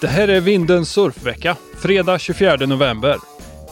Det här är Vindens surfvecka, fredag 24 november.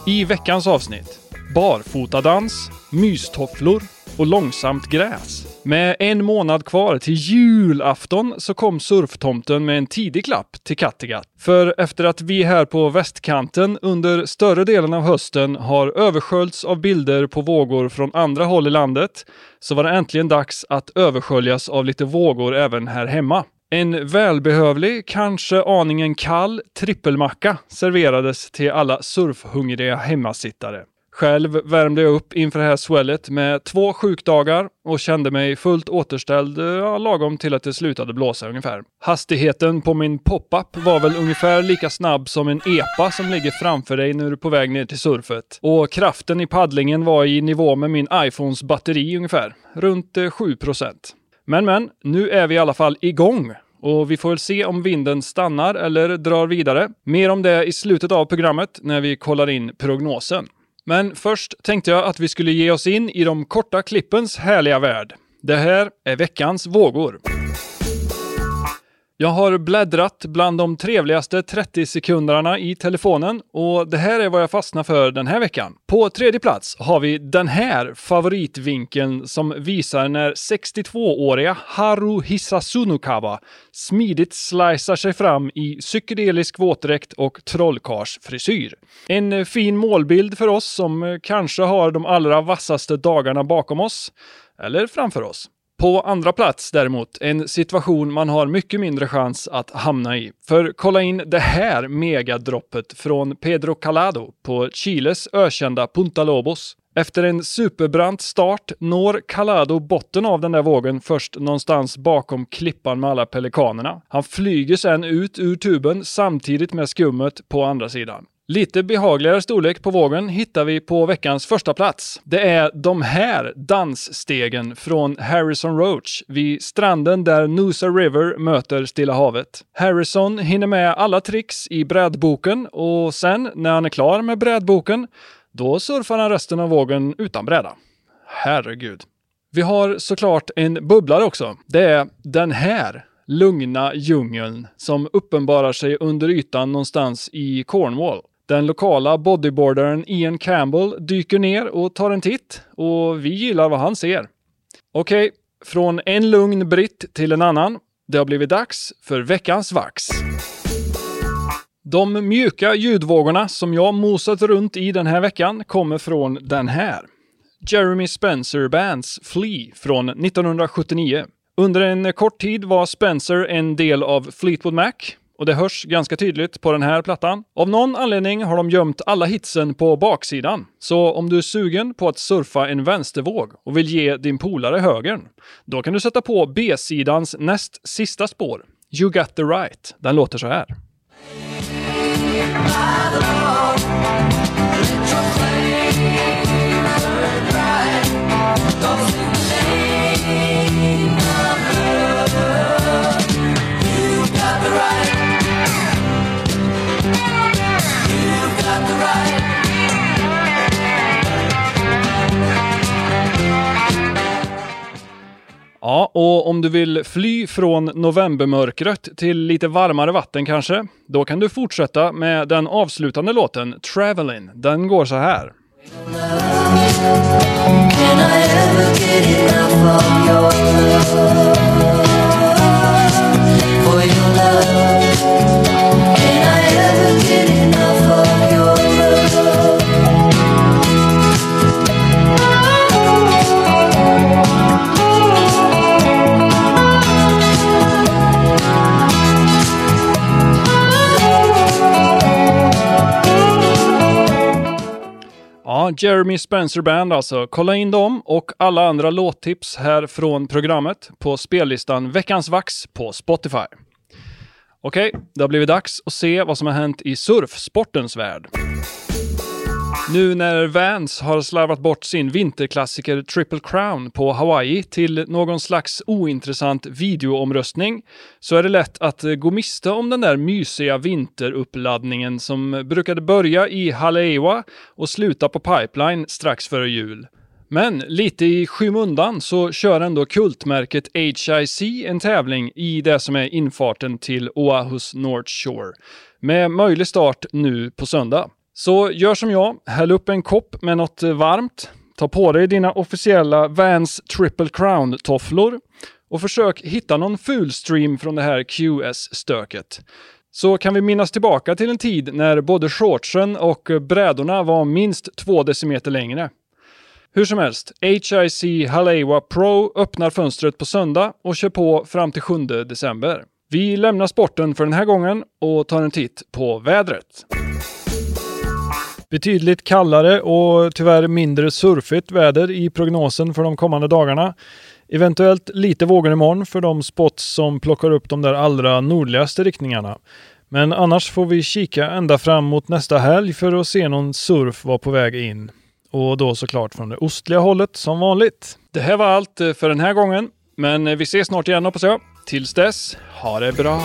I veckans avsnitt, barfotadans, mystofflor och långsamt gräs. Med en månad kvar till julafton så kom surftomten med en tidig klapp till Kattegatt. För efter att vi här på västkanten under större delen av hösten har översköljts av bilder på vågor från andra håll i landet så var det äntligen dags att översköljas av lite vågor även här hemma. En välbehövlig, kanske aningen kall trippelmacka serverades till alla surfhungriga hemmasittare. Själv värmde jag upp inför det här swellet med två sjukdagar och kände mig fullt återställd ja, lagom till att det slutade blåsa ungefär. Hastigheten på min pop-up var väl ungefär lika snabb som en EPA som ligger framför dig när du är på väg ner till surfet. Och kraften i paddlingen var i nivå med min iPhones batteri ungefär, runt 7%. Men men, nu är vi i alla fall igång och vi får väl se om vinden stannar eller drar vidare. Mer om det i slutet av programmet när vi kollar in prognosen. Men först tänkte jag att vi skulle ge oss in i de korta klippens härliga värld. Det här är veckans vågor. Jag har bläddrat bland de trevligaste 30 sekunderna i telefonen och det här är vad jag fastnar för den här veckan. På tredje plats har vi den här favoritvinkeln som visar när 62-åriga Haru Hisasunukawa smidigt slicear sig fram i psykedelisk våtdräkt och trollkarsfrisyr. En fin målbild för oss som kanske har de allra vassaste dagarna bakom oss, eller framför oss. På andra plats däremot, en situation man har mycket mindre chans att hamna i. För kolla in det här megadroppet från Pedro Calado på Chiles ökända Punta Lobos. Efter en superbrant start når Calado botten av den där vågen först någonstans bakom klippan med alla pelikanerna. Han flyger sen ut ur tuben samtidigt med skummet på andra sidan. Lite behagligare storlek på vågen hittar vi på veckans första plats. Det är de här dansstegen från Harrison Roach vid stranden där Noosa River möter Stilla havet. Harrison hinner med alla tricks i brädboken och sen när han är klar med brädboken, då surfar han resten av vågen utan bräda. Herregud. Vi har såklart en bubblare också. Det är den här lugna djungeln som uppenbarar sig under ytan någonstans i Cornwall. Den lokala bodyboardaren Ian Campbell dyker ner och tar en titt och vi gillar vad han ser. Okej, okay, från en lugn britt till en annan. Det har blivit dags för veckans vax. De mjuka ljudvågorna som jag mosat runt i den här veckan kommer från den här. Jeremy Spencer Bands Flea från 1979. Under en kort tid var Spencer en del av Fleetwood Mac och det hörs ganska tydligt på den här plattan. Av någon anledning har de gömt alla hitsen på baksidan. Så om du är sugen på att surfa en vänstervåg och vill ge din polare högern, då kan du sätta på B-sidans näst sista spår, You Got The Right. Den låter så här. Och om du vill fly från novembermörkret till lite varmare vatten kanske, då kan du fortsätta med den avslutande låten Travelin'. Den går så här. Jeremy Spencer Band alltså. Kolla in dem och alla andra låttips här från programmet på spellistan Veckans Vax på Spotify. Okej, det har blivit dags att se vad som har hänt i surfsportens värld. Nu när Vans har slarvat bort sin vinterklassiker Triple Crown på Hawaii till någon slags ointressant videoomröstning så är det lätt att gå miste om den där mysiga vinteruppladdningen som brukade börja i Haleiwa och sluta på Pipeline strax före jul. Men lite i skymundan så kör ändå kultmärket HIC en tävling i det som är infarten till Oahus North Shore. Med möjlig start nu på söndag. Så gör som jag, häll upp en kopp med något eh, varmt, ta på dig dina officiella Vans Triple Crown-tofflor och försök hitta någon fulstream från det här QS-stöket. Så kan vi minnas tillbaka till en tid när både shortsen och eh, brädorna var minst två decimeter längre. Hur som helst, HIC Halewa Pro öppnar fönstret på söndag och kör på fram till 7 december. Vi lämnar sporten för den här gången och tar en titt på vädret. Betydligt kallare och tyvärr mindre surfigt väder i prognosen för de kommande dagarna. Eventuellt lite vågor imorgon för de spots som plockar upp de där allra nordligaste riktningarna. Men annars får vi kika ända fram mot nästa helg för att se någon surf vara på väg in. Och då såklart från det ostliga hållet som vanligt. Det här var allt för den här gången. Men vi ses snart igen hoppas jag. Tills dess, ha det bra!